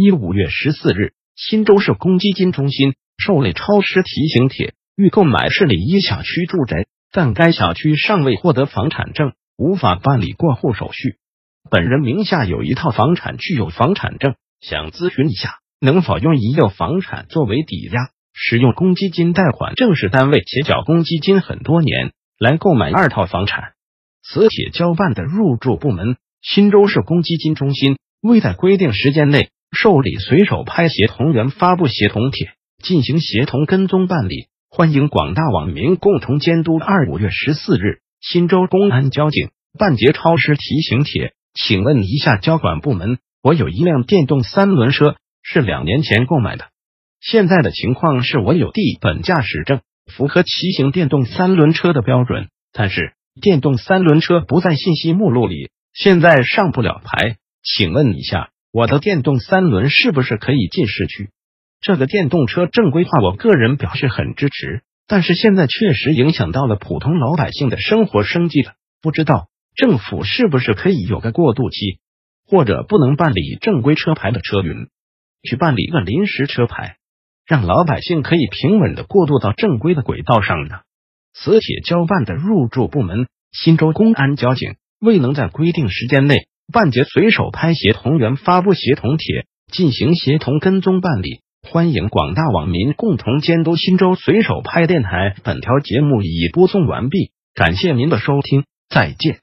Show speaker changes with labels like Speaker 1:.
Speaker 1: 一五月十四日，新州市公积金中心受理超时提醒帖，欲购买市里一小区住宅，但该小区尚未获得房产证，无法办理过户手续。本人名下有一套房产，具有房产证。想咨询一下，能否用已有房产作为抵押，使用公积金贷款正式单位且缴公积金很多年来购买二套房产？此帖交办的入住部门新州市公积金中心未在规定时间内受理随手拍协同员发布协同帖，进行协同跟踪办理，欢迎广大网民共同监督。二五月十四日，新州公安交警办结超时提醒帖，请问一下交管部门。我有一辆电动三轮车，是两年前购买的。现在的情况是我有地本驾驶证，符合骑行电动三轮车的标准，但是电动三轮车不在信息目录里，现在上不了牌。请问一下，我的电动三轮是不是可以进市区？这个电动车正规化，我个人表示很支持，但是现在确实影响到了普通老百姓的生活生计了。不知道政府是不是可以有个过渡期？或者不能办理正规车牌的车云，去办理一个临时车牌，让老百姓可以平稳的过渡到正规的轨道上呢？此帖交办的入住部门新州公安交警未能在规定时间内半截随手拍协同员发布协同帖，进行协同跟踪办理，欢迎广大网民共同监督新州随手拍电台。本条节目已播送完毕，感谢您的收听，再见。